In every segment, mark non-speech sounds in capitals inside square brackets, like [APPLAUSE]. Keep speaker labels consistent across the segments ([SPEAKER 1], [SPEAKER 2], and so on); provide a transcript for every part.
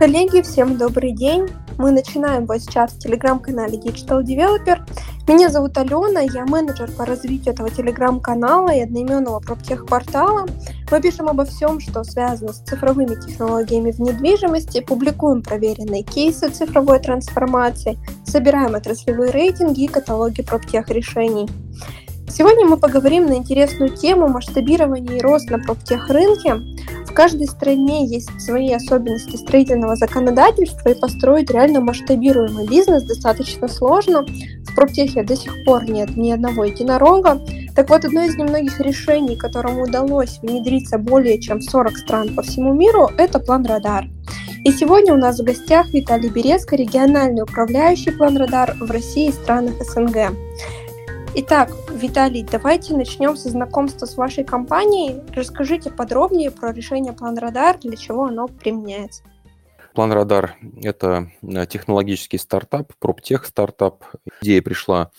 [SPEAKER 1] Коллеги, всем добрый день. Мы начинаем вот сейчас в телеграм-канале Digital Developer. Меня зовут Алена, я менеджер по развитию этого телеграм-канала и одноименного проптех-портала. Мы пишем обо всем, что связано с цифровыми технологиями в недвижимости, публикуем проверенные кейсы цифровой трансформации, собираем отраслевые рейтинги и каталоги проптех-решений. Сегодня мы поговорим на интересную тему масштабирования и рост на проптех-рынке. В каждой стране есть свои особенности строительного законодательства, и построить реально масштабируемый бизнес достаточно сложно. В проптехе до сих пор нет ни одного единорога. Так вот, одно из немногих решений, которому удалось внедриться более чем в 40 стран по всему миру, это план Радар. И сегодня у нас в гостях Виталий Березко, региональный управляющий план Радар в России и странах СНГ. Итак, Виталий, давайте начнем со знакомства с вашей компанией. Расскажите подробнее про решение План Радар, для чего оно применяется.
[SPEAKER 2] План Радар – это э, технологический стартап, проптех стартап. Идея пришла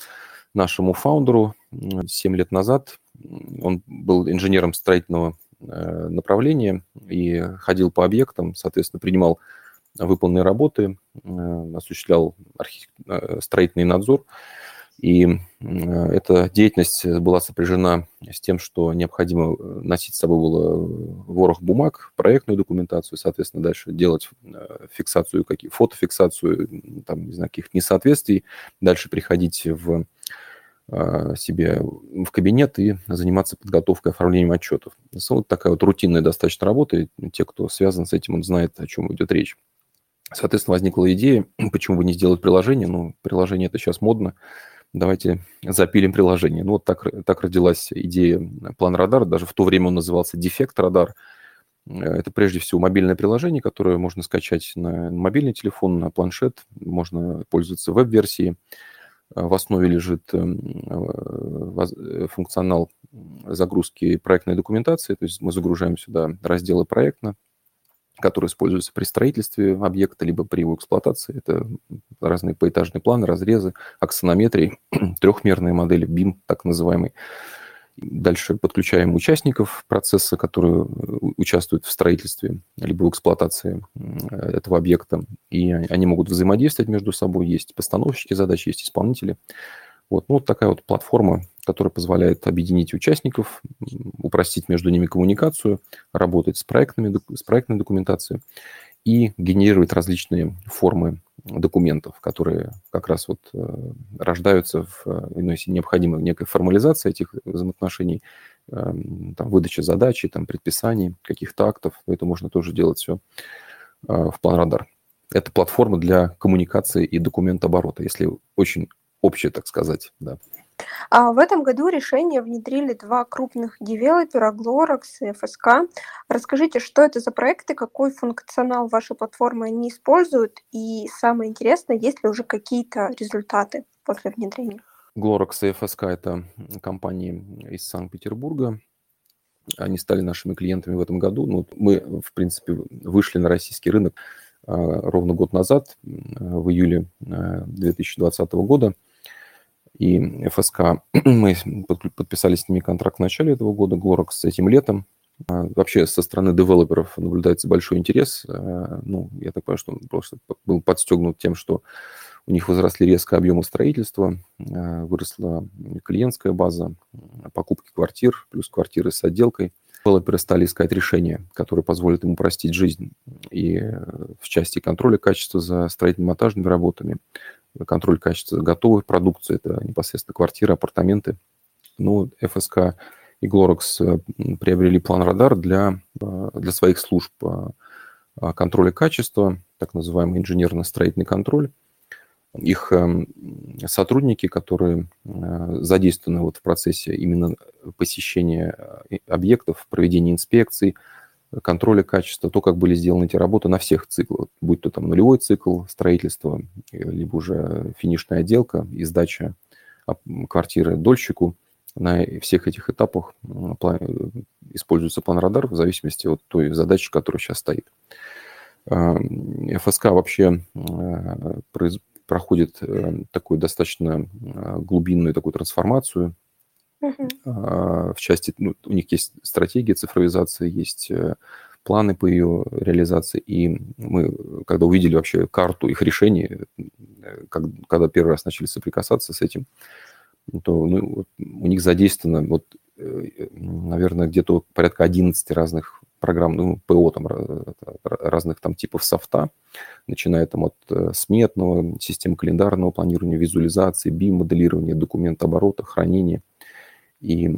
[SPEAKER 2] нашему фаундеру 7 лет назад. Он был инженером строительного э, направления и ходил по объектам, соответственно, принимал выполненные работы, э, осуществлял архи... строительный надзор – и эта деятельность была сопряжена с тем, что необходимо э, носить с собой было ворох бумаг, проектную документацию, соответственно, дальше делать э, фиксацию, какие, фотофиксацию там, не знаю, каких несоответствий, дальше приходить в э, себе в кабинет и заниматься подготовкой, оформлением отчетов. Вот такая вот рутинная достаточно работа, и те, кто связан с этим, он знает, о чем идет речь. Соответственно, возникла идея, [CLEARS THROAT] почему бы не сделать приложение. Ну, приложение это сейчас модно, давайте запилим приложение. Ну, вот так, так родилась идея план радар. Даже в то время он назывался дефект радар. Это прежде всего мобильное приложение, которое можно скачать на мобильный телефон, на планшет. Можно пользоваться веб-версией. В основе лежит э, функционал загрузки проектной документации. То есть мы загружаем сюда разделы проекта, которые используются при строительстве объекта, либо при его эксплуатации. Это разные поэтажные планы, разрезы, аксонометрии, [CLEARS THROAT] трехмерные модели, BIM так называемый. Дальше подключаем участников процесса, которые э, участвуют в строительстве либо в эксплуатации этого объекта, и они могут взаимодействовать между собой. Есть постановщики задач, есть исполнители. Вот, ну, вот такая вот платформа, которая позволяет объединить участников, упростить между ними коммуникацию, работать с, проектными, с проектной документацией и генерировать различные формы документов, которые как раз вот э, рождаются в, ну, если необходима некая формализация этих взаимоотношений, э, там, выдача задачи, там, предписаний, каких-то актов, это можно тоже делать все э, в план радар. Это платформа для коммуникации и документооборота, если очень общее, так сказать, да.
[SPEAKER 1] А в этом году решение внедрили два крупных девелопера, Glorax и FSK. Расскажите, что это за проекты, какой функционал вашей платформы они используют, и самое интересное, есть ли уже какие-то результаты после внедрения?
[SPEAKER 2] Glorax и FSK – это компании из Санкт-Петербурга. Они стали нашими клиентами в этом году. Ну, мы, в принципе, вышли на российский рынок а, ровно год назад, в июле 2020 года – и ФСК. [CLEARS THROAT] Мы подписали с ними контракт в начале этого года, Glorax с этим летом. А, вообще со стороны девелоперов наблюдается большой интерес. А, ну, я так понимаю, что он просто был подстегнут тем, что у них возросли резко объемы строительства, а, выросла клиентская база, покупки квартир, плюс квартиры с отделкой. Девелоперы стали искать решения, которые позволят им упростить жизнь и в части контроля качества за строительно-монтажными работами, контроль качества готовой продукции, это непосредственно квартиры, апартаменты. Ну, ФСК и Glorex э, приобрели план радар для, э, для своих служб э, контроля качества, так называемый инженерно-строительный контроль. Их сотрудники, которые задействованы вот в процессе именно посещения объектов, проведения инспекций, контроля качества, то, как были сделаны эти работы на всех циклах, будь то там нулевой цикл строительства, либо уже финишная отделка и сдача квартиры дольщику. На всех этих этапах используется план радар в зависимости от той задачи, которая сейчас стоит. А, ФСК вообще а, проходит э, такую достаточно а, глубинную такую трансформацию. В части, ну, у них есть стратегия цифровизации, есть э, планы по ее реализации. И мы, когда увидели вообще карту их решений, как, когда первый раз начали соприкасаться с этим, то ну, у них задействовано, вот, наверное, где-то порядка 11 разных программ, ну, ПО там, разных там типов софта, начиная там от сметного, системы календарного планирования, визуализации, BIM-моделирования, документооборота, хранения – и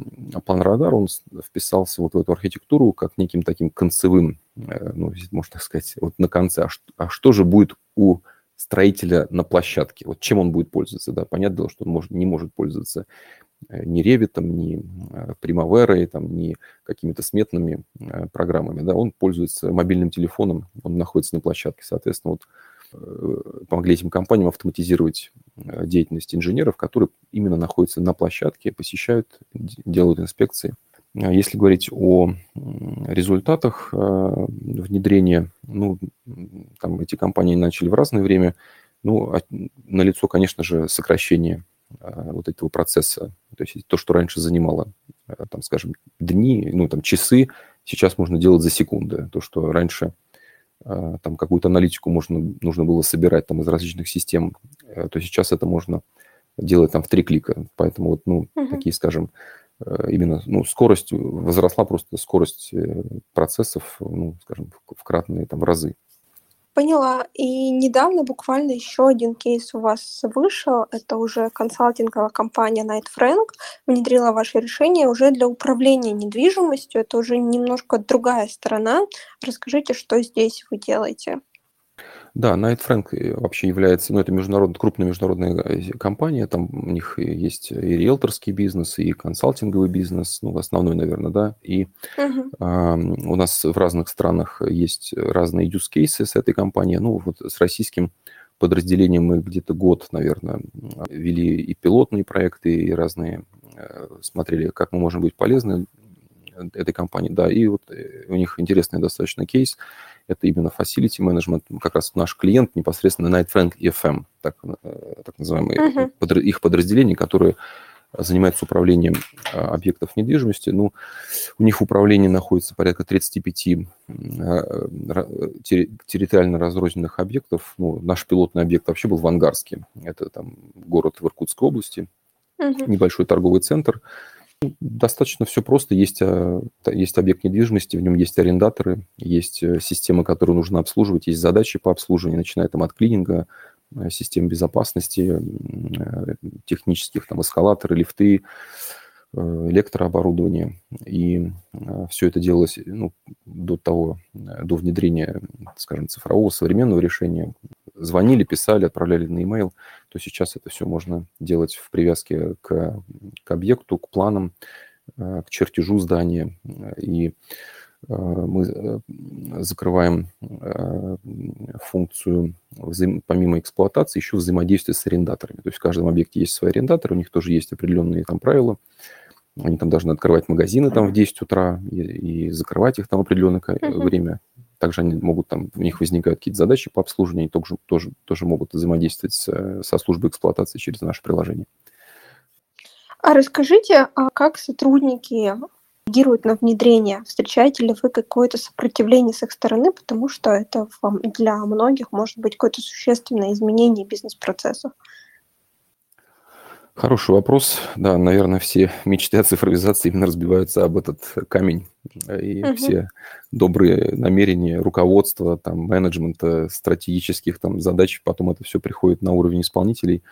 [SPEAKER 2] план радар, он вписался вот в эту архитектуру как неким таким концевым, э, ну, можно так сказать, вот на конце. А что, а что же будет у строителя на площадке? Вот чем он будет пользоваться? Да, понятное дело, что он может, не может пользоваться э, ни Revit, ни э, Primavera, там, ни какими-то сметными программами. Да, он пользуется мобильным телефоном, он находится на площадке. Соответственно, вот помогли этим компаниям автоматизировать деятельность инженеров, которые именно находятся на площадке, посещают, делают инспекции. А если говорить о результатах э, внедрения, ну, там эти компании начали в разное время, ну, а, налицо, конечно же, сокращение э, вот этого процесса. То есть то, что раньше занимало, там, скажем, дни, ну, там, часы, сейчас можно делать за секунды. То, что раньше там какую-то аналитику можно, нужно было собирать там из различных систем, э, то сейчас это можно делать там в три клика. Поэтому вот, ну, uh-huh. такие, скажем, э, именно, ну, скорость возросла просто скорость э, процессов, ну, скажем, в кратные там разы.
[SPEAKER 1] Поняла. И недавно буквально еще один кейс у вас вышел. Это уже консалтинговая компания Knight Frank внедрила ваше решение уже для управления недвижимостью. Это уже немножко другая сторона. Расскажите, что здесь вы делаете.
[SPEAKER 2] Да, Найт Фрэнк э, вообще является, ну, это международная, крупная международная э, компания, там у них есть и риэлторский бизнес, и консалтинговый бизнес, ну, основной, наверное, да, и uh-huh. а, у нас в разных странах есть разные use cases с этой компанией, ну, вот с российским подразделением мы где-то год, наверное, вели и пилотные проекты, и разные, э, смотрели, как мы можем быть полезны этой компании, да, и вот у них интересный достаточно кейс – это именно facility management, как раз наш клиент непосредственно Night Frank EFM, так, э, так называемые uh-huh. их подразделения, которые занимаются управлением а, объектов недвижимости. Ну, у них в управлении находится порядка 35 а, территориально разрозненных объектов. Ну, наш пилотный объект вообще был в Ангарске. Это там город в Иркутской области, uh-huh. небольшой торговый центр. Достаточно все просто. Есть, а, есть объект недвижимости, в нем есть арендаторы, есть э, системы, которые нужно обслуживать, есть задачи по обслуживанию, начиная там от клининга, э, систем безопасности, э, технических там эскалаторы, лифты, электрооборудование. И все это делалось ну, до того, до внедрения, скажем, цифрового современного решения. Звонили, писали, отправляли на e-mail – то сейчас это все можно делать в привязке к, к объекту, к планам, э, к чертежу здания. И э, мы э, закрываем функцию, помимо эксплуатации, еще взаимодействие с арендаторами. То есть в каждом объекте есть свой арендатор, у них тоже есть определенные там правила. Они там должны открывать магазины там в 10 утра и, и закрывать их там определенное uh-huh. время. Также они могут там, у них возникают какие-то задачи по обслуживанию, они тоже, тоже, тоже могут взаимодействовать с, со службой эксплуатации через наше приложение.
[SPEAKER 1] А расскажите, а как сотрудники реагируют на внедрение? Встречаете ли вы какое-то сопротивление с их стороны, потому что это для многих может быть какое-то существенное изменение бизнес-процессов?
[SPEAKER 2] Хороший вопрос. Да, наверное, все [LAUGHS] мечты о цифровизации именно разбиваются об этот камень. И угу. все добрые намерения руководства, там, менеджмента, стратегических там, задач, потом это все приходит на уровень исполнителей.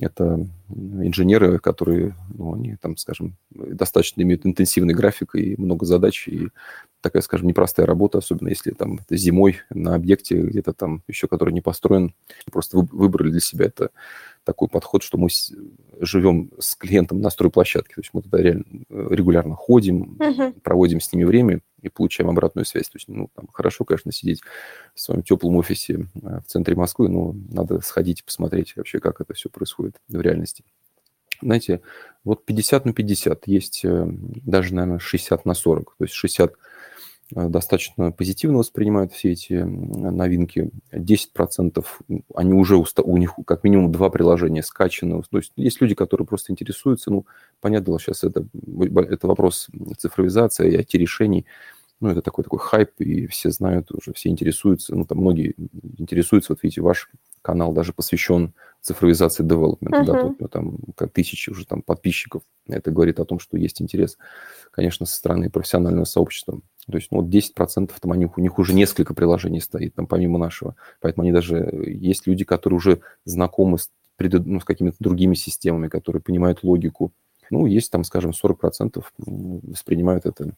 [SPEAKER 2] Это инженеры, которые, ну, они там, скажем, достаточно имеют интенсивный график и много задач, и такая, скажем, непростая работа, особенно если там это зимой на объекте где-то там еще, который не построен, просто выбрали для себя это такой подход, что мы живем с клиентом на стройплощадке. То есть мы туда реально регулярно ходим, uh-huh. проводим с ними время и получаем обратную связь. То есть, ну, там хорошо, конечно, сидеть в своем теплом офисе э, в центре Москвы, но надо сходить и посмотреть вообще, как это все происходит в реальности. Знаете, вот 50 на 50 есть э, даже, наверное, 60 на 40. То есть 60 Э, достаточно позитивно воспринимают все эти новинки. 10% они уже у них как минимум два приложения скачаны. То есть есть люди, которые просто интересуются. Ну, понятно, сейчас это, это вопрос цифровизации, IT-решений. ну, это такой такой хайп, и все знают уже, все интересуются, ну, там многие интересуются, вот видите, ваш канал даже посвящен цифровизации девелопмента, uh-huh. да, тут, ну, там как тысячи уже там подписчиков, это говорит о том, что есть интерес, конечно, со стороны профессионального сообщества. То есть, ну, вот 10% там у них, у них уже несколько приложений стоит, там, помимо нашего. Поэтому они даже, есть люди, которые уже знакомы с, ну, с какими-то другими системами, которые понимают логику. Ну, есть там, скажем, 40% воспринимают это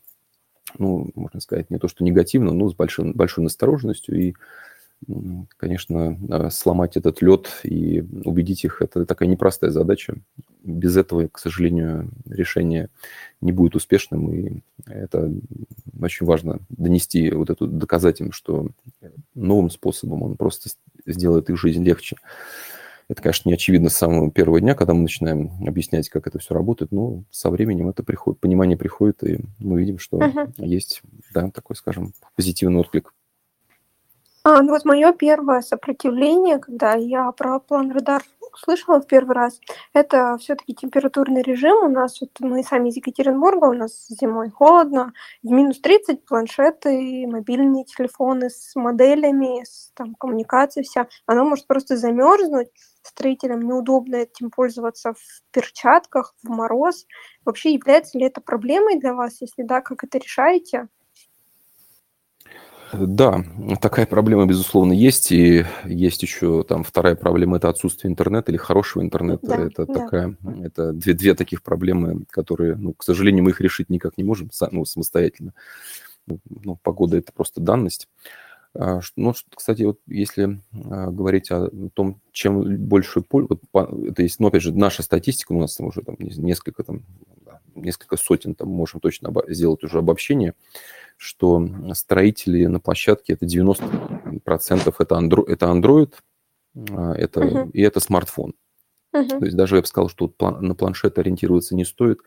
[SPEAKER 2] ну, можно сказать, не то что негативно, но с большой, большой настороженностью. И, конечно, а, сломать этот лед и убедить их – это такая непростая задача. Без этого, к сожалению, решение не будет успешным. И это очень важно донести вот эту, доказать им, что новым способом он просто сделает их жизнь легче. Это, конечно, не очевидно с самого первого дня, когда мы начинаем объяснять, как это все работает, но со временем это приходит, понимание приходит, и мы видим, что uh-huh. есть, да, такой, скажем, позитивный отклик.
[SPEAKER 1] А, ну вот мое первое сопротивление, когда я про план радар услышала в первый раз, это все-таки температурный режим. У нас вот мы сами из Екатеринбурга, у нас зимой холодно, минус 30 планшеты, мобильные телефоны с моделями, с там, коммуникацией вся, оно может просто замерзнуть. Строителям неудобно этим пользоваться в перчатках, в мороз. Вообще является ли это проблемой для вас? Если да, как это решаете?
[SPEAKER 2] Да, такая проблема, безусловно, есть. И есть еще там вторая проблема – это отсутствие интернета или хорошего интернета. Да, это да. такая, это две, две таких проблемы, которые, ну, к сожалению, мы их решить никак не можем ну, самостоятельно. Ну, погода – это просто данность. А, ну, кстати, вот если а, говорить о том, чем большую пользу, вот, это есть, ну, опять же, наша статистика, у нас там уже там несколько, там, несколько сотен, там можем точно сделать уже обобщение, что строители на площадке это 90% это, андро, это Android, а, это, uh-huh. и это смартфон. Uh-huh. То есть даже я бы сказал, что на планшет ориентироваться не стоит.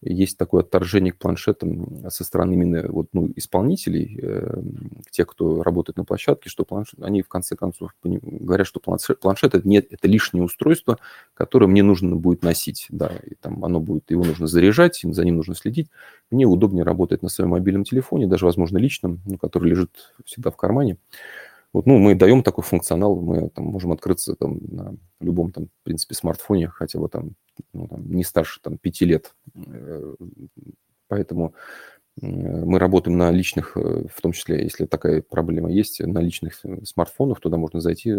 [SPEAKER 2] Есть такое отторжение к планшетам со стороны именно вот, ну, исполнителей, э, тех, кто работает на площадке, что планшет, они в конце концов говорят, что планшет, планшет это, нет, это лишнее устройство, которое мне нужно будет носить. Да, и там оно будет, его нужно заряжать, за ним нужно следить. Мне удобнее работать на своем мобильном телефоне, даже, возможно, личном, ну, который лежит всегда в кармане. Вот, ну, мы даем такой функционал, мы там, можем открыться там, на любом, там, в принципе, смартфоне, хотя бы там, ну, там не старше там, пяти лет. Э, поэтому э, мы работаем на личных, э, в том числе, если такая проблема есть, на личных смартфонах, туда можно зайти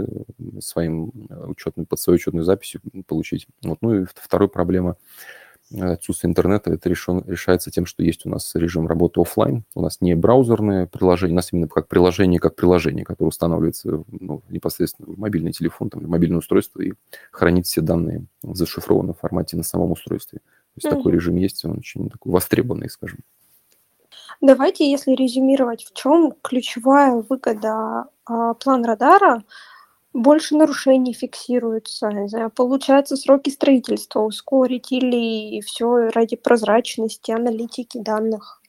[SPEAKER 2] своим учетным, под свою учетную записью получить. Вот. Ну и вторая проблема – отсутствие интернета, это решен, решается тем, что есть у нас режим работы офлайн. У нас не браузерное приложение, у нас именно как приложение, как приложение, которое устанавливается ну, непосредственно в мобильный телефон, там, в мобильное устройство и хранит все данные в зашифрованном формате на самом устройстве. То есть mm-hmm. такой режим есть, он очень такой востребованный, скажем.
[SPEAKER 1] Давайте, если резюмировать, в чем ключевая выгода а, план радара больше нарушений фиксируется, не знаю, получается сроки строительства ускорить или все ради прозрачности, аналитики данных?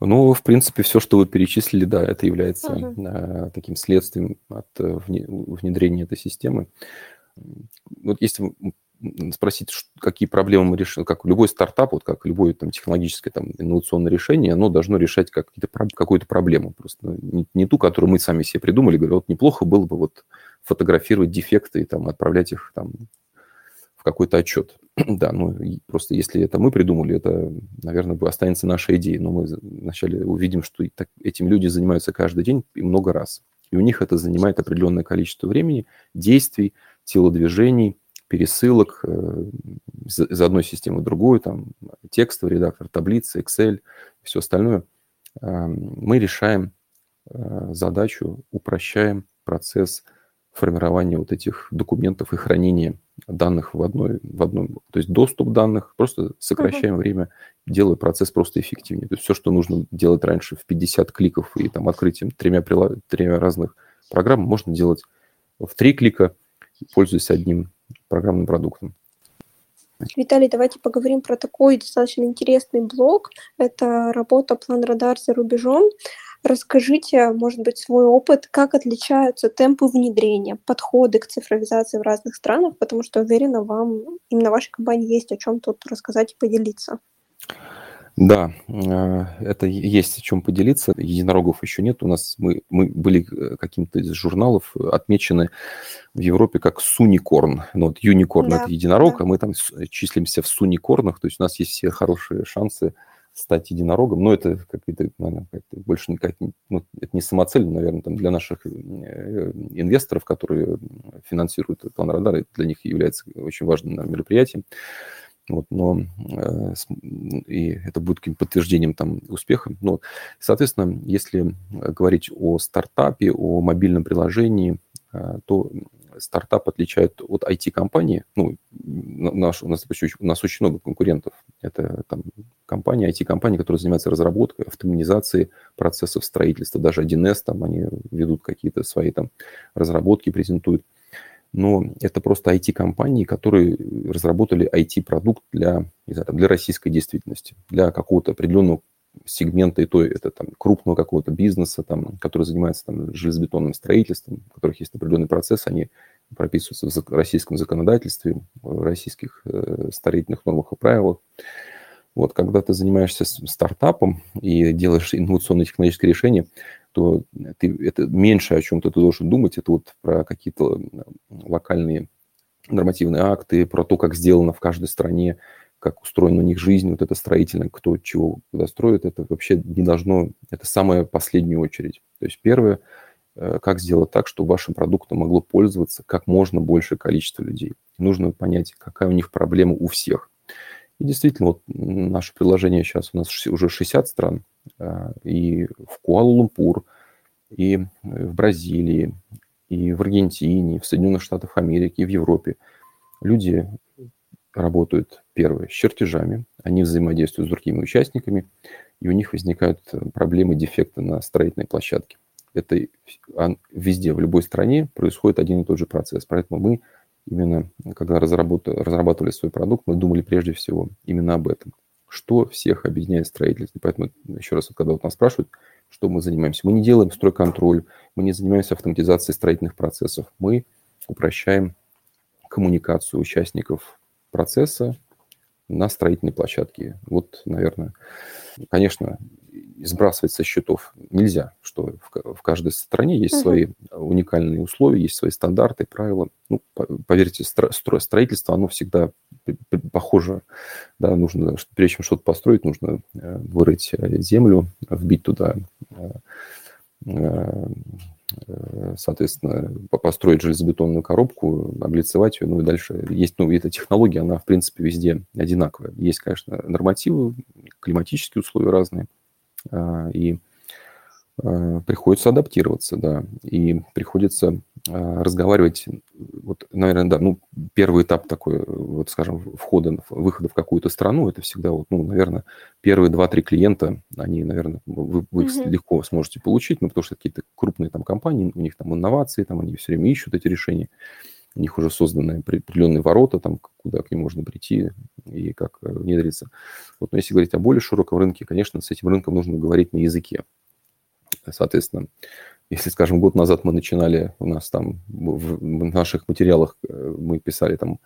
[SPEAKER 2] Ну, в принципе, все, что вы перечислили, да, это является uh-huh. таким следствием от э, внедрения этой системы. Вот если спросить, какие проблемы мы решим, как любой стартап, вот как любое там, технологическое там, инновационное решение, оно должно решать как, какую-то проблему. Просто не, не ту, которую мы сами себе придумали. Говорю, вот неплохо было бы вот фотографировать дефекты и там, отправлять их там, в какой-то отчет. [CLEARS THROAT] да, ну просто если это мы придумали, это, наверное, останется нашей идеей. Но мы вначале увидим, что так, этим люди занимаются каждый день и много раз. И у них это занимает определенное количество времени, действий, телодвижений, пересылок э, из одной системы в другую, там текстовый редактор, таблицы, Excel, все остальное. Э, мы решаем э, задачу, упрощаем процесс формирования вот этих документов и хранения данных в одной, в одном, то есть доступ данных, просто сокращаем uh-huh. время, делая процесс просто эффективнее. То есть все, что нужно делать раньше в 50 кликов и там открытием тремя, тремя разных программ, можно делать в три клика, пользуясь одним программным продуктом.
[SPEAKER 1] Виталий, давайте поговорим про такой достаточно интересный блок. Это работа План Радар за рубежом. Расскажите, может быть, свой опыт, как отличаются темпы внедрения, подходы к цифровизации в разных странах, потому что, уверена, вам именно вашей компании есть о чем тут рассказать и поделиться.
[SPEAKER 2] Да, э, это есть о чем поделиться. Единорогов еще нет. У нас мы, мы были э, каким-то из журналов отмечены в Европе как суникорн. Ну, вот юникорн да, это единорог, да. а мы там числимся в суникорнах. То есть у нас есть все хорошие шансы стать единорогом. Но это какие-то, наверное, больше никак, ну, это не самоцель, наверное, там для наших э, инвесторов, которые финансируют план радара, для них является очень важным наверное, мероприятием. Вот, но э, и это будет каким-то подтверждением там успеха. Ну, соответственно, если говорить о стартапе, о мобильном приложении, э, то стартап отличает от IT-компании. Ну, наш, у, нас, у нас очень много конкурентов. Это там компании, IT-компании, которые занимаются разработкой, автоматизацией процессов строительства. Даже 1С, там они ведут какие-то свои там разработки, презентуют но это просто IT-компании, которые разработали IT-продукт для, знаю, для российской действительности, для какого-то определенного сегмента, и то это там крупного какого-то бизнеса, там, который занимается там железобетонным строительством, у которых есть определенный процесс, они прописываются в российском законодательстве, в российских э, строительных нормах и правилах. Вот, когда ты занимаешься стартапом и делаешь инновационные технологические решения, то ты, это меньше, о чем ты должен думать, это вот про какие-то локальные нормативные акты, про то, как сделано в каждой стране, как устроена у них жизнь, вот это строительное, кто чего куда строит, это вообще не должно, это самая последняя очередь. То есть первое, э, как сделать так, чтобы вашим продуктом могло пользоваться как можно большее количество людей. Нужно понять, какая у них проблема у всех. И действительно, вот наше приложение сейчас у нас уже 60 стран, а, и в Куала-Лумпур, и в Бразилии, и в Аргентине, и в Соединенных Штатах Америки, и в Европе. Люди работают, первое, с чертежами, они взаимодействуют с другими участниками, и у них возникают проблемы, дефекты на строительной площадке. Это везде, в любой стране происходит один и тот же процесс. Поэтому мы именно когда разрабатывали свой продукт, мы думали прежде всего именно об этом. Что всех объединяет строительство. Поэтому еще раз, когда вот нас спрашивают, что мы занимаемся. Мы не делаем стройконтроль, мы не занимаемся автоматизацией строительных процессов. Мы упрощаем коммуникацию участников процесса на строительной площадке. Вот, наверное, конечно, сбрасывать со счетов нельзя, что в, в каждой стране есть угу. свои уникальные условия, есть свои стандарты, правила. Ну, поверьте, стро, строительство, оно всегда похоже. Да, нужно, прежде чем что-то построить, нужно э, вырыть э, землю, вбить туда э, соответственно, построить железобетонную коробку, облицевать ее, ну и дальше есть, ну, эта технология, она, в принципе, везде одинаковая. Есть, конечно, нормативы, климатические условия разные, а, и а, приходится адаптироваться, да, и приходится разговаривать, вот, наверное, да, ну, первый этап такой, вот, скажем, входа, выхода в какую-то страну, это всегда, вот, ну, наверное, первые два-три клиента, они, наверное, вы, вы их mm-hmm. легко сможете получить, ну, потому что какие-то крупные там компании, у них там инновации, там они все время ищут эти решения, у них уже созданы определенные ворота, там, куда к ним можно прийти и как э, внедриться. Вот, но если говорить о более широком рынке, конечно, с этим рынком нужно говорить на языке. Соответственно, если, скажем, год назад мы начинали, у нас там в наших материалах э, мы писали там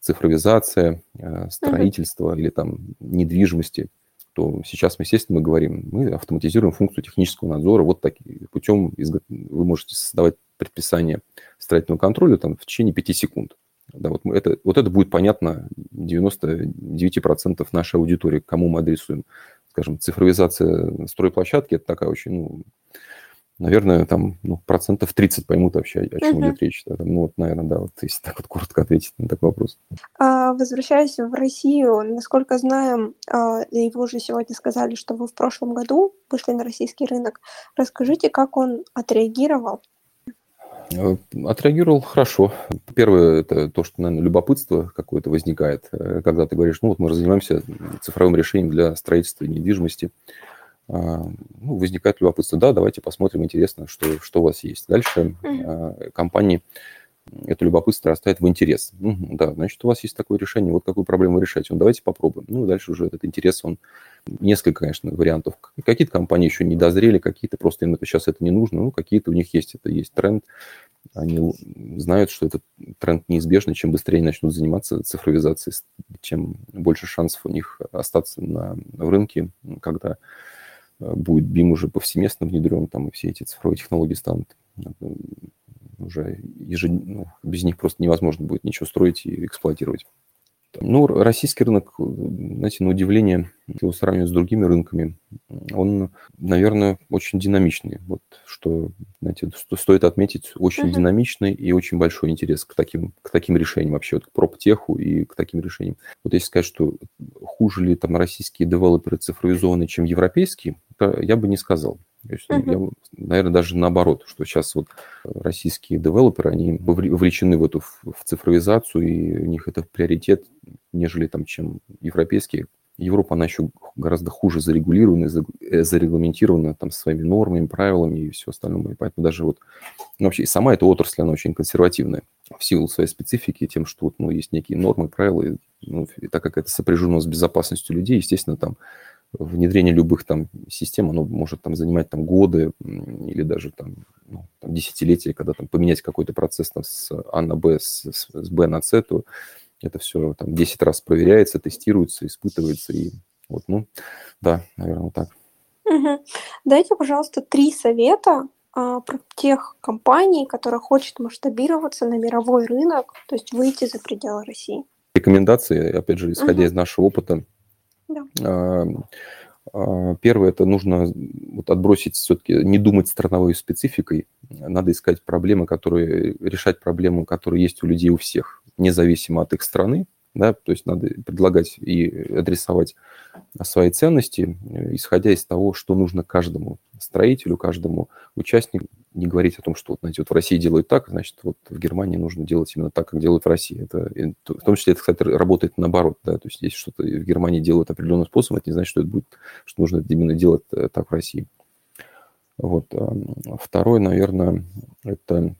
[SPEAKER 2] цифровизация, э, строительство uh-huh. или там недвижимости, то сейчас мы, естественно, мы говорим, мы автоматизируем функцию технического надзора вот таким путем вы можете создавать предписание строительного контроля там, в течение 5 секунд. Да, вот, это, вот это будет понятно 99% нашей аудитории, кому мы адресуем. Скажем, цифровизация стройплощадки – это такая очень, ну, наверное, там ну, процентов 30 поймут вообще, о чем uh-huh. идет речь. Да, ну, вот, наверное, да, вот если так вот коротко ответить на такой вопрос.
[SPEAKER 1] А, возвращаясь в Россию, насколько знаем, а, и вы уже сегодня сказали, что вы в прошлом году вышли на российский рынок. Расскажите, как он отреагировал
[SPEAKER 2] Э, отреагировал хорошо. Первое, это то, что, наверное, любопытство какое-то возникает, э, когда ты говоришь, ну вот мы занимаемся цифровым решением для строительства недвижимости. А, ну, возникает любопытство, да, давайте посмотрим, интересно, что, что у вас есть. Дальше mm-hmm. компании это любопытство растает в интерес. Угу, да, значит, у вас есть такое решение, вот какую проблему решать. Ну, давайте попробуем. Ну, дальше уже этот интерес, он несколько, конечно, вариантов. Какие-то компании еще не дозрели, какие-то просто им сейчас это не нужно, ну, какие-то у них есть, это есть тренд. они знают, что этот тренд неизбежный. Чем быстрее начнут заниматься цифровизацией, тем больше шансов у них остаться на, в рынке, когда будет BIM уже повсеместно внедрен, там и все эти цифровые технологии станут э, уже ежедневно, ну, без них просто невозможно будет ничего строить и эксплуатировать. Ну, российский рынок, знаете, на удивление, если его сравнивать с другими рынками, он, наверное, очень динамичный. Вот что, знаете, что стоит отметить, очень uh-huh. динамичный и очень большой интерес к таким, к таким решениям вообще, вот к проптеху и к таким решениям. Вот если сказать, что хуже ли там российские девелоперы цифровизованы, чем европейские, я бы не сказал. То есть, uh-huh. я, наверное, даже наоборот, что сейчас вот российские девелоперы, они вовлечены в эту в цифровизацию, и у них это приоритет, нежели там, чем европейские. Европа, она еще гораздо хуже зарегулирована, э, зарегламентирована там своими нормами, правилами и все остальное. И поэтому даже вот, ну, вообще и сама эта отрасль, она очень консервативная в силу своей специфики, тем, что вот, ну, есть некие нормы, правила, и, ну, и так как это сопряжено с безопасностью людей, естественно, там внедрение любых там систем, оно может там занимать там годы или даже там, ну, там десятилетия, когда там поменять какой-то процесс там с А на Б, с, с Б на С, то это все там 10 раз проверяется, тестируется, испытывается. И вот, ну, да, наверное, так.
[SPEAKER 1] Угу. Дайте, пожалуйста, три совета а, про тех компаний, которые хотят масштабироваться на мировой рынок, то есть выйти за пределы России.
[SPEAKER 2] Рекомендации, опять же, исходя угу. из нашего опыта, да. А, а, первое, это нужно вот отбросить все-таки, не думать страновой спецификой, надо искать проблемы, которые, решать проблемы, которые есть у людей у всех, независимо от их страны, да, то есть надо предлагать и адресовать свои ценности, исходя из того, что нужно каждому строителю, каждому участнику, не говорить о том, что знаете, вот в России делают так, значит, вот в Германии нужно делать именно так, как делают в России. Это, в том числе это, кстати, работает наоборот, да, то есть если что-то в Германии делают определенным способом, это не значит, что это будет, что нужно именно делать э, так в России. Вот. Второе, наверное, это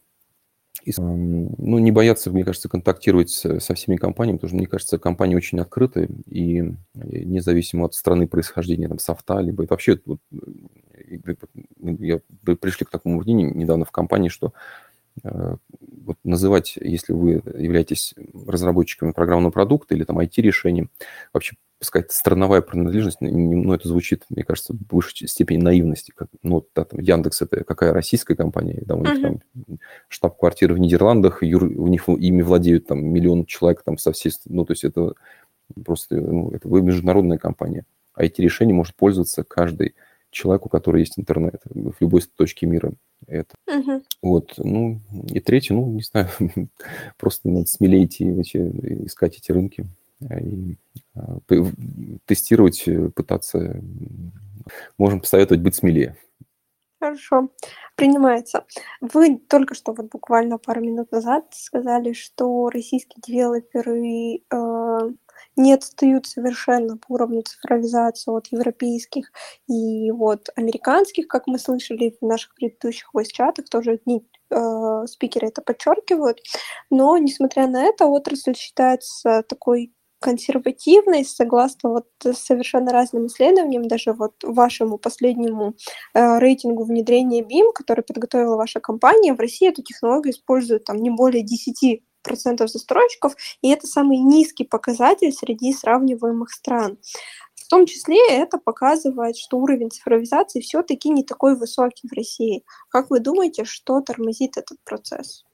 [SPEAKER 2] ну, не бояться, мне кажется, контактировать со всеми компаниями, потому что, мне кажется, компании очень открыты, и независимо от страны происхождения там, софта, либо вообще вот, я, вы пришли к такому мнению недавно в компании, что э, вот называть, если вы являетесь разработчиками программного продукта или там IT-решением, вообще сказать, страновая принадлежность, ну, это звучит, мне кажется, в высшей степени наивности. Как, ну, да, там, Яндекс – это какая российская компания, да, у них uh-huh. там штаб-квартира в Нидерландах, юр, у них ими владеют там миллион человек там со всей, ну, то есть это просто, ну, это вы международная компания. IT-решение может пользоваться каждый человеку, у которого есть интернет в любой точке мира. Это. Uh-huh. Вот, ну, и третье, ну, не знаю, [LAUGHS] просто надо смелее идти, искать эти рынки и а, тестировать, э, пытаться. Можем посоветовать быть смелее.
[SPEAKER 1] Хорошо, принимается. Вы только что, вот буквально пару минут назад сказали, что российские девелоперы э, не отстают совершенно по уровню цифровизации от европейских и вот американских, как мы слышали в наших предыдущих voice-чатах, тоже одни э, спикеры это подчеркивают. Но, несмотря на это, отрасль считается такой консервативной, согласно вот совершенно разным исследованиям, даже вот вашему последнему э, рейтингу внедрения BIM, который подготовила ваша компания, в России эту технологию используют там не более 10 процентов застройщиков, и это самый низкий показатель среди сравниваемых стран. В том числе это показывает, что уровень цифровизации все-таки не такой высокий в России. Как вы думаете, что тормозит этот процесс?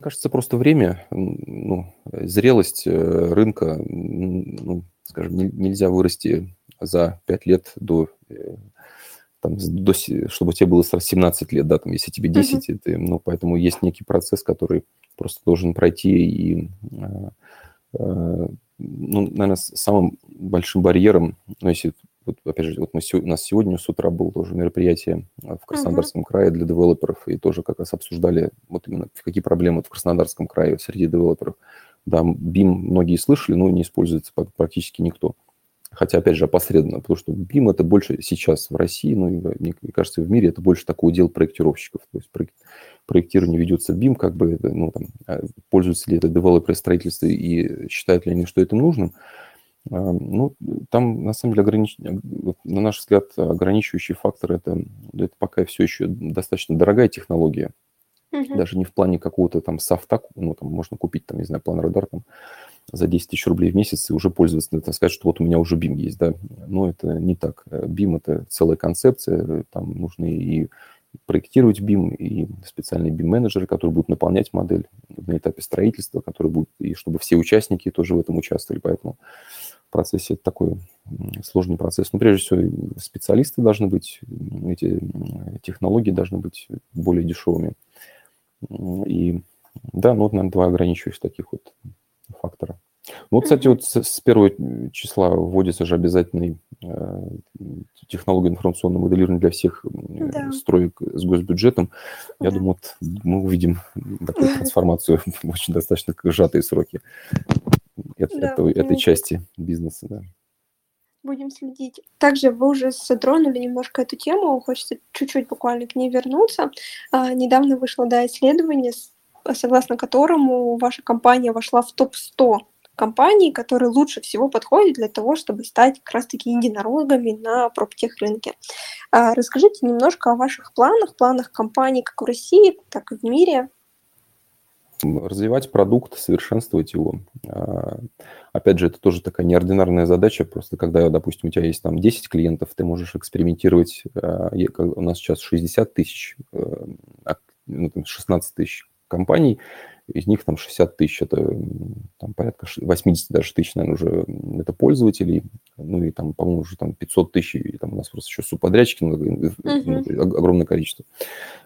[SPEAKER 2] Кажется, просто время, ну, зрелость э, рынка, ну, скажем, нельзя вырасти за 5 лет до, э, там, до чтобы тебе было 17 лет, да, там, если тебе 10, uh-huh. ты, ну, поэтому есть некий процесс, который просто должен пройти, и, э, ну, наверное, самым большим барьером, ну, если вот, опять же, вот мы, у нас сегодня с утра было тоже мероприятие а, в Краснодарском uh-huh. крае для девелоперов, и тоже как раз обсуждали вот именно какие проблемы в Краснодарском крае среди девелоперов. Да, BIM многие слышали, но не используется практически никто. Хотя, опять же, опосредованно, потому что BIM это больше сейчас в России, ну, мне кажется, в мире это больше такой удел проектировщиков. То есть проектирование ведется BIM, как бы, ну, там, а, пользуются ли это девелоперы строительства и считают ли они, что это нужным. А, ну, там, на самом деле, огранич... на наш взгляд, ограничивающий фактор это, это пока все еще достаточно дорогая технология. Угу. Даже не в плане какого-то там софта, ну, там можно купить, там, не знаю, план радар там за 10 тысяч рублей в месяц и уже пользоваться, это сказать, что вот у меня уже BIM есть, да. Но это не так. BIM – это целая концепция, там нужны и проектировать BIM, и специальные BIM-менеджеры, которые будут наполнять модель на этапе строительства, которые будут, и чтобы все участники тоже в этом участвовали. Поэтому в процессе это такой сложный процесс. Но прежде всего специалисты должны быть, эти технологии должны быть более дешевыми. И да, ну вот, наверное, два ограничивающих таких вот фактора. Ну, кстати, вот с, с первого числа вводится же обязательный э, технология информационного моделирования для всех да. строек с госбюджетом. Я да. думаю, вот мы увидим такую трансформацию [LAUGHS] в очень достаточно сжатые сроки да, этой части бизнеса. Да.
[SPEAKER 1] Будем следить. Также вы уже затронули немножко эту тему, хочется чуть-чуть буквально к ней вернуться. А, недавно вышло да, исследование, согласно которому ваша компания вошла в топ-100 компаний, которые лучше всего подходят для того, чтобы стать как раз-таки единорогами на проптех рынке. А, расскажите немножко о ваших планах, планах компании как в России, так и в мире.
[SPEAKER 2] Развивать продукт, совершенствовать его. А, опять же, это тоже такая неординарная задача, просто когда, допустим, у тебя есть там 10 клиентов, ты можешь экспериментировать, а, у нас сейчас 60 тысяч, 16 ну, тысяч компаний, из них там 60 тысяч, это там, порядка 80 даже тысяч, наверное, уже это пользователей, ну и там, по-моему, уже там 500 тысяч, и там у нас просто еще субподрядчики, uh-huh. огромное количество.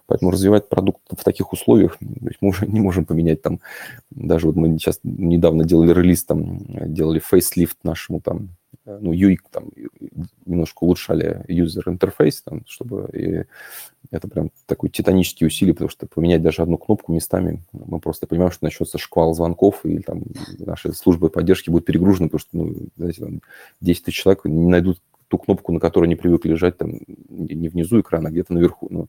[SPEAKER 2] Поэтому развивать продукт в таких условиях, то есть мы уже [LAUGHS] не можем поменять там, даже вот мы сейчас недавно делали релиз, там, делали фейслифт нашему там Э, ну, UX, там, немножко улучшали user интерфейс, там, чтобы и это прям такой титанический усилие, потому что поменять даже одну кнопку местами, мы просто понимаем, что начнется шквал звонков, и там наши службы поддержки будут перегружены, потому что, ну, знаете, там 10 тысяч человек не найдут ту кнопку, на которой они привыкли лежать, там, не внизу экрана, а где-то наверху. Ну,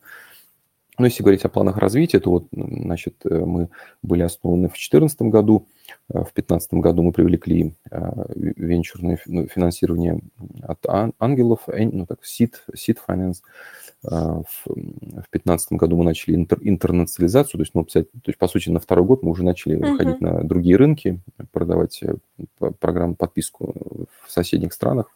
[SPEAKER 2] но если говорить о планах развития, то вот, значит, э, мы были основаны в 2014 году, э, в 2015 году мы привлекли э, венчурное ну, финансирование от ангелов, ну так, Seed, Seed Finance. В 2015 году мы начали интер, интернационализацию, то есть, ну, то есть, по сути, на второй год мы уже начали uh-huh. выходить на другие рынки, продавать программу подписку в соседних странах.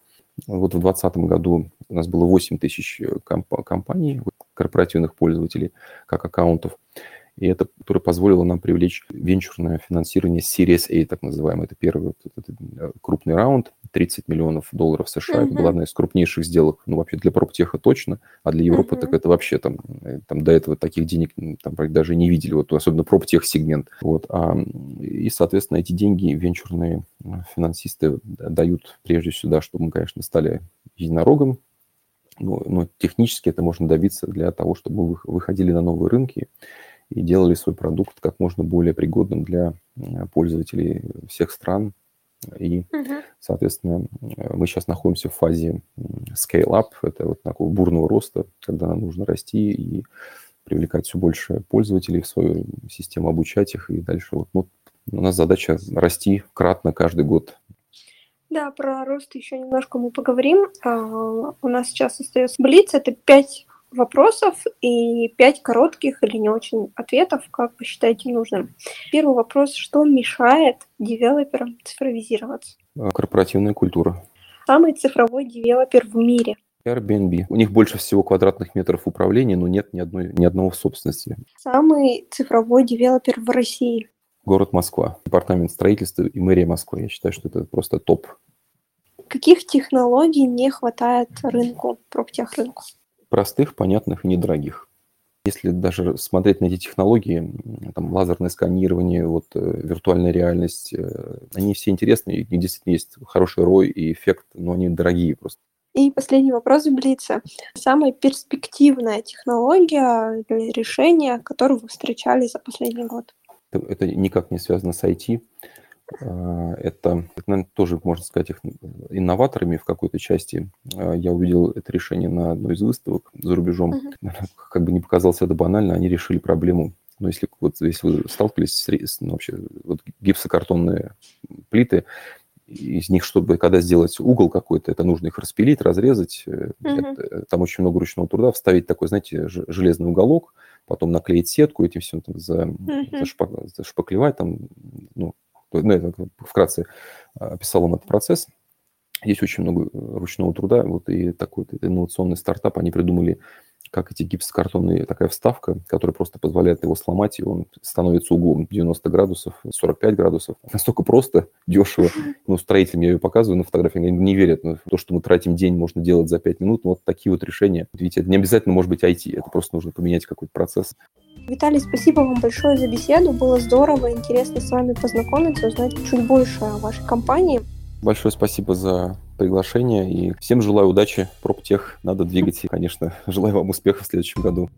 [SPEAKER 2] Вот в 2020 году у нас было 8 тысяч комп- компаний, корпоративных пользователей, как аккаунтов. И это, которое позволило нам привлечь венчурное финансирование Series A, так называемое. Это первый вот, это, э, крупный раунд, 30 миллионов долларов США. Uh-huh. Это была одна из крупнейших сделок, ну, вообще для проптеха точно, а для Европы uh-huh. так это вообще там, э, там до этого таких денег там даже не видели, вот особенно проптех сегмент. Вот. А, и, соответственно, эти деньги венчурные э, финансисты дают прежде всего, чтобы мы, конечно, стали единорогом но, но технически это можно добиться для того, чтобы мы выходили на новые рынки и делали свой продукт как можно более пригодным для пользователей всех стран. И, соответственно, мы сейчас находимся в фазе scale-up, это вот такого бурного роста, когда нам нужно расти и привлекать все больше пользователей в свою систему, обучать их и дальше. Вот, ну, у нас задача расти кратно каждый год
[SPEAKER 1] да, про рост еще немножко мы поговорим. А, у нас сейчас остается блиц. Это пять вопросов и пять коротких или не очень ответов, как вы считаете нужным. Первый вопрос. Что мешает девелоперам цифровизироваться?
[SPEAKER 2] А, корпоративная культура.
[SPEAKER 1] Самый цифровой девелопер в мире.
[SPEAKER 2] Airbnb. У них больше всего квадратных метров управления, но нет ни, одной, ни одного в собственности.
[SPEAKER 1] Самый цифровой девелопер в России.
[SPEAKER 2] Город Москва. Департамент строительства и мэрия Москвы. Я считаю, что это просто топ
[SPEAKER 1] Каких технологий не хватает рынку, проптех-рынку?
[SPEAKER 2] Простых, понятных и недорогих. Если даже смотреть на эти технологии, там, лазерное сканирование, вот, э, виртуальная реальность, э, они все интересны, и действительно есть хороший рой и эффект, но они дорогие просто.
[SPEAKER 1] И последний вопрос в Блице. Самая перспективная технология или решение, которое вы встречали за последний год?
[SPEAKER 2] Это, это никак не связано с IT. А, это, наверное, тоже, можно сказать, их инноваторами в какой-то части. А, я увидел это решение на одной из выставок за рубежом. Uh-huh. Как бы не показалось это банально, они решили проблему. Но если, вот, если вы сталкивались с, ну, вообще, вот гипсокартонные плиты, из них, чтобы когда сделать угол какой-то, это нужно их распилить, разрезать. Uh-huh. Это, там очень много ручного труда. Вставить такой, знаете, железный уголок, потом наклеить сетку, этим все там за, uh-huh. зашпак, зашпаклевать. Там, ну, ну, вкратце описал вам этот процесс. Здесь очень много ручного труда. Вот и такой вот, инновационный стартап они придумали как эти гипсокартонные, такая вставка, которая просто позволяет его сломать, и он становится углом 90 градусов, 45 градусов. Настолько просто, дешево. [LAUGHS] Ну, строителям я ее показываю на фотографии, они не верят. Но то, что мы тратим день, можно делать за 5 минут. Но вот такие вот решения. Видите, это не обязательно может быть IT, это просто нужно поменять какой-то процесс.
[SPEAKER 1] Виталий, спасибо вам большое за беседу. Было здорово, интересно с вами познакомиться, узнать чуть больше о вашей компании.
[SPEAKER 2] Большое спасибо за приглашение и всем желаю удачи. Проптех надо двигать и, конечно, [LAUGHS] желаю вам успехов в следующем году.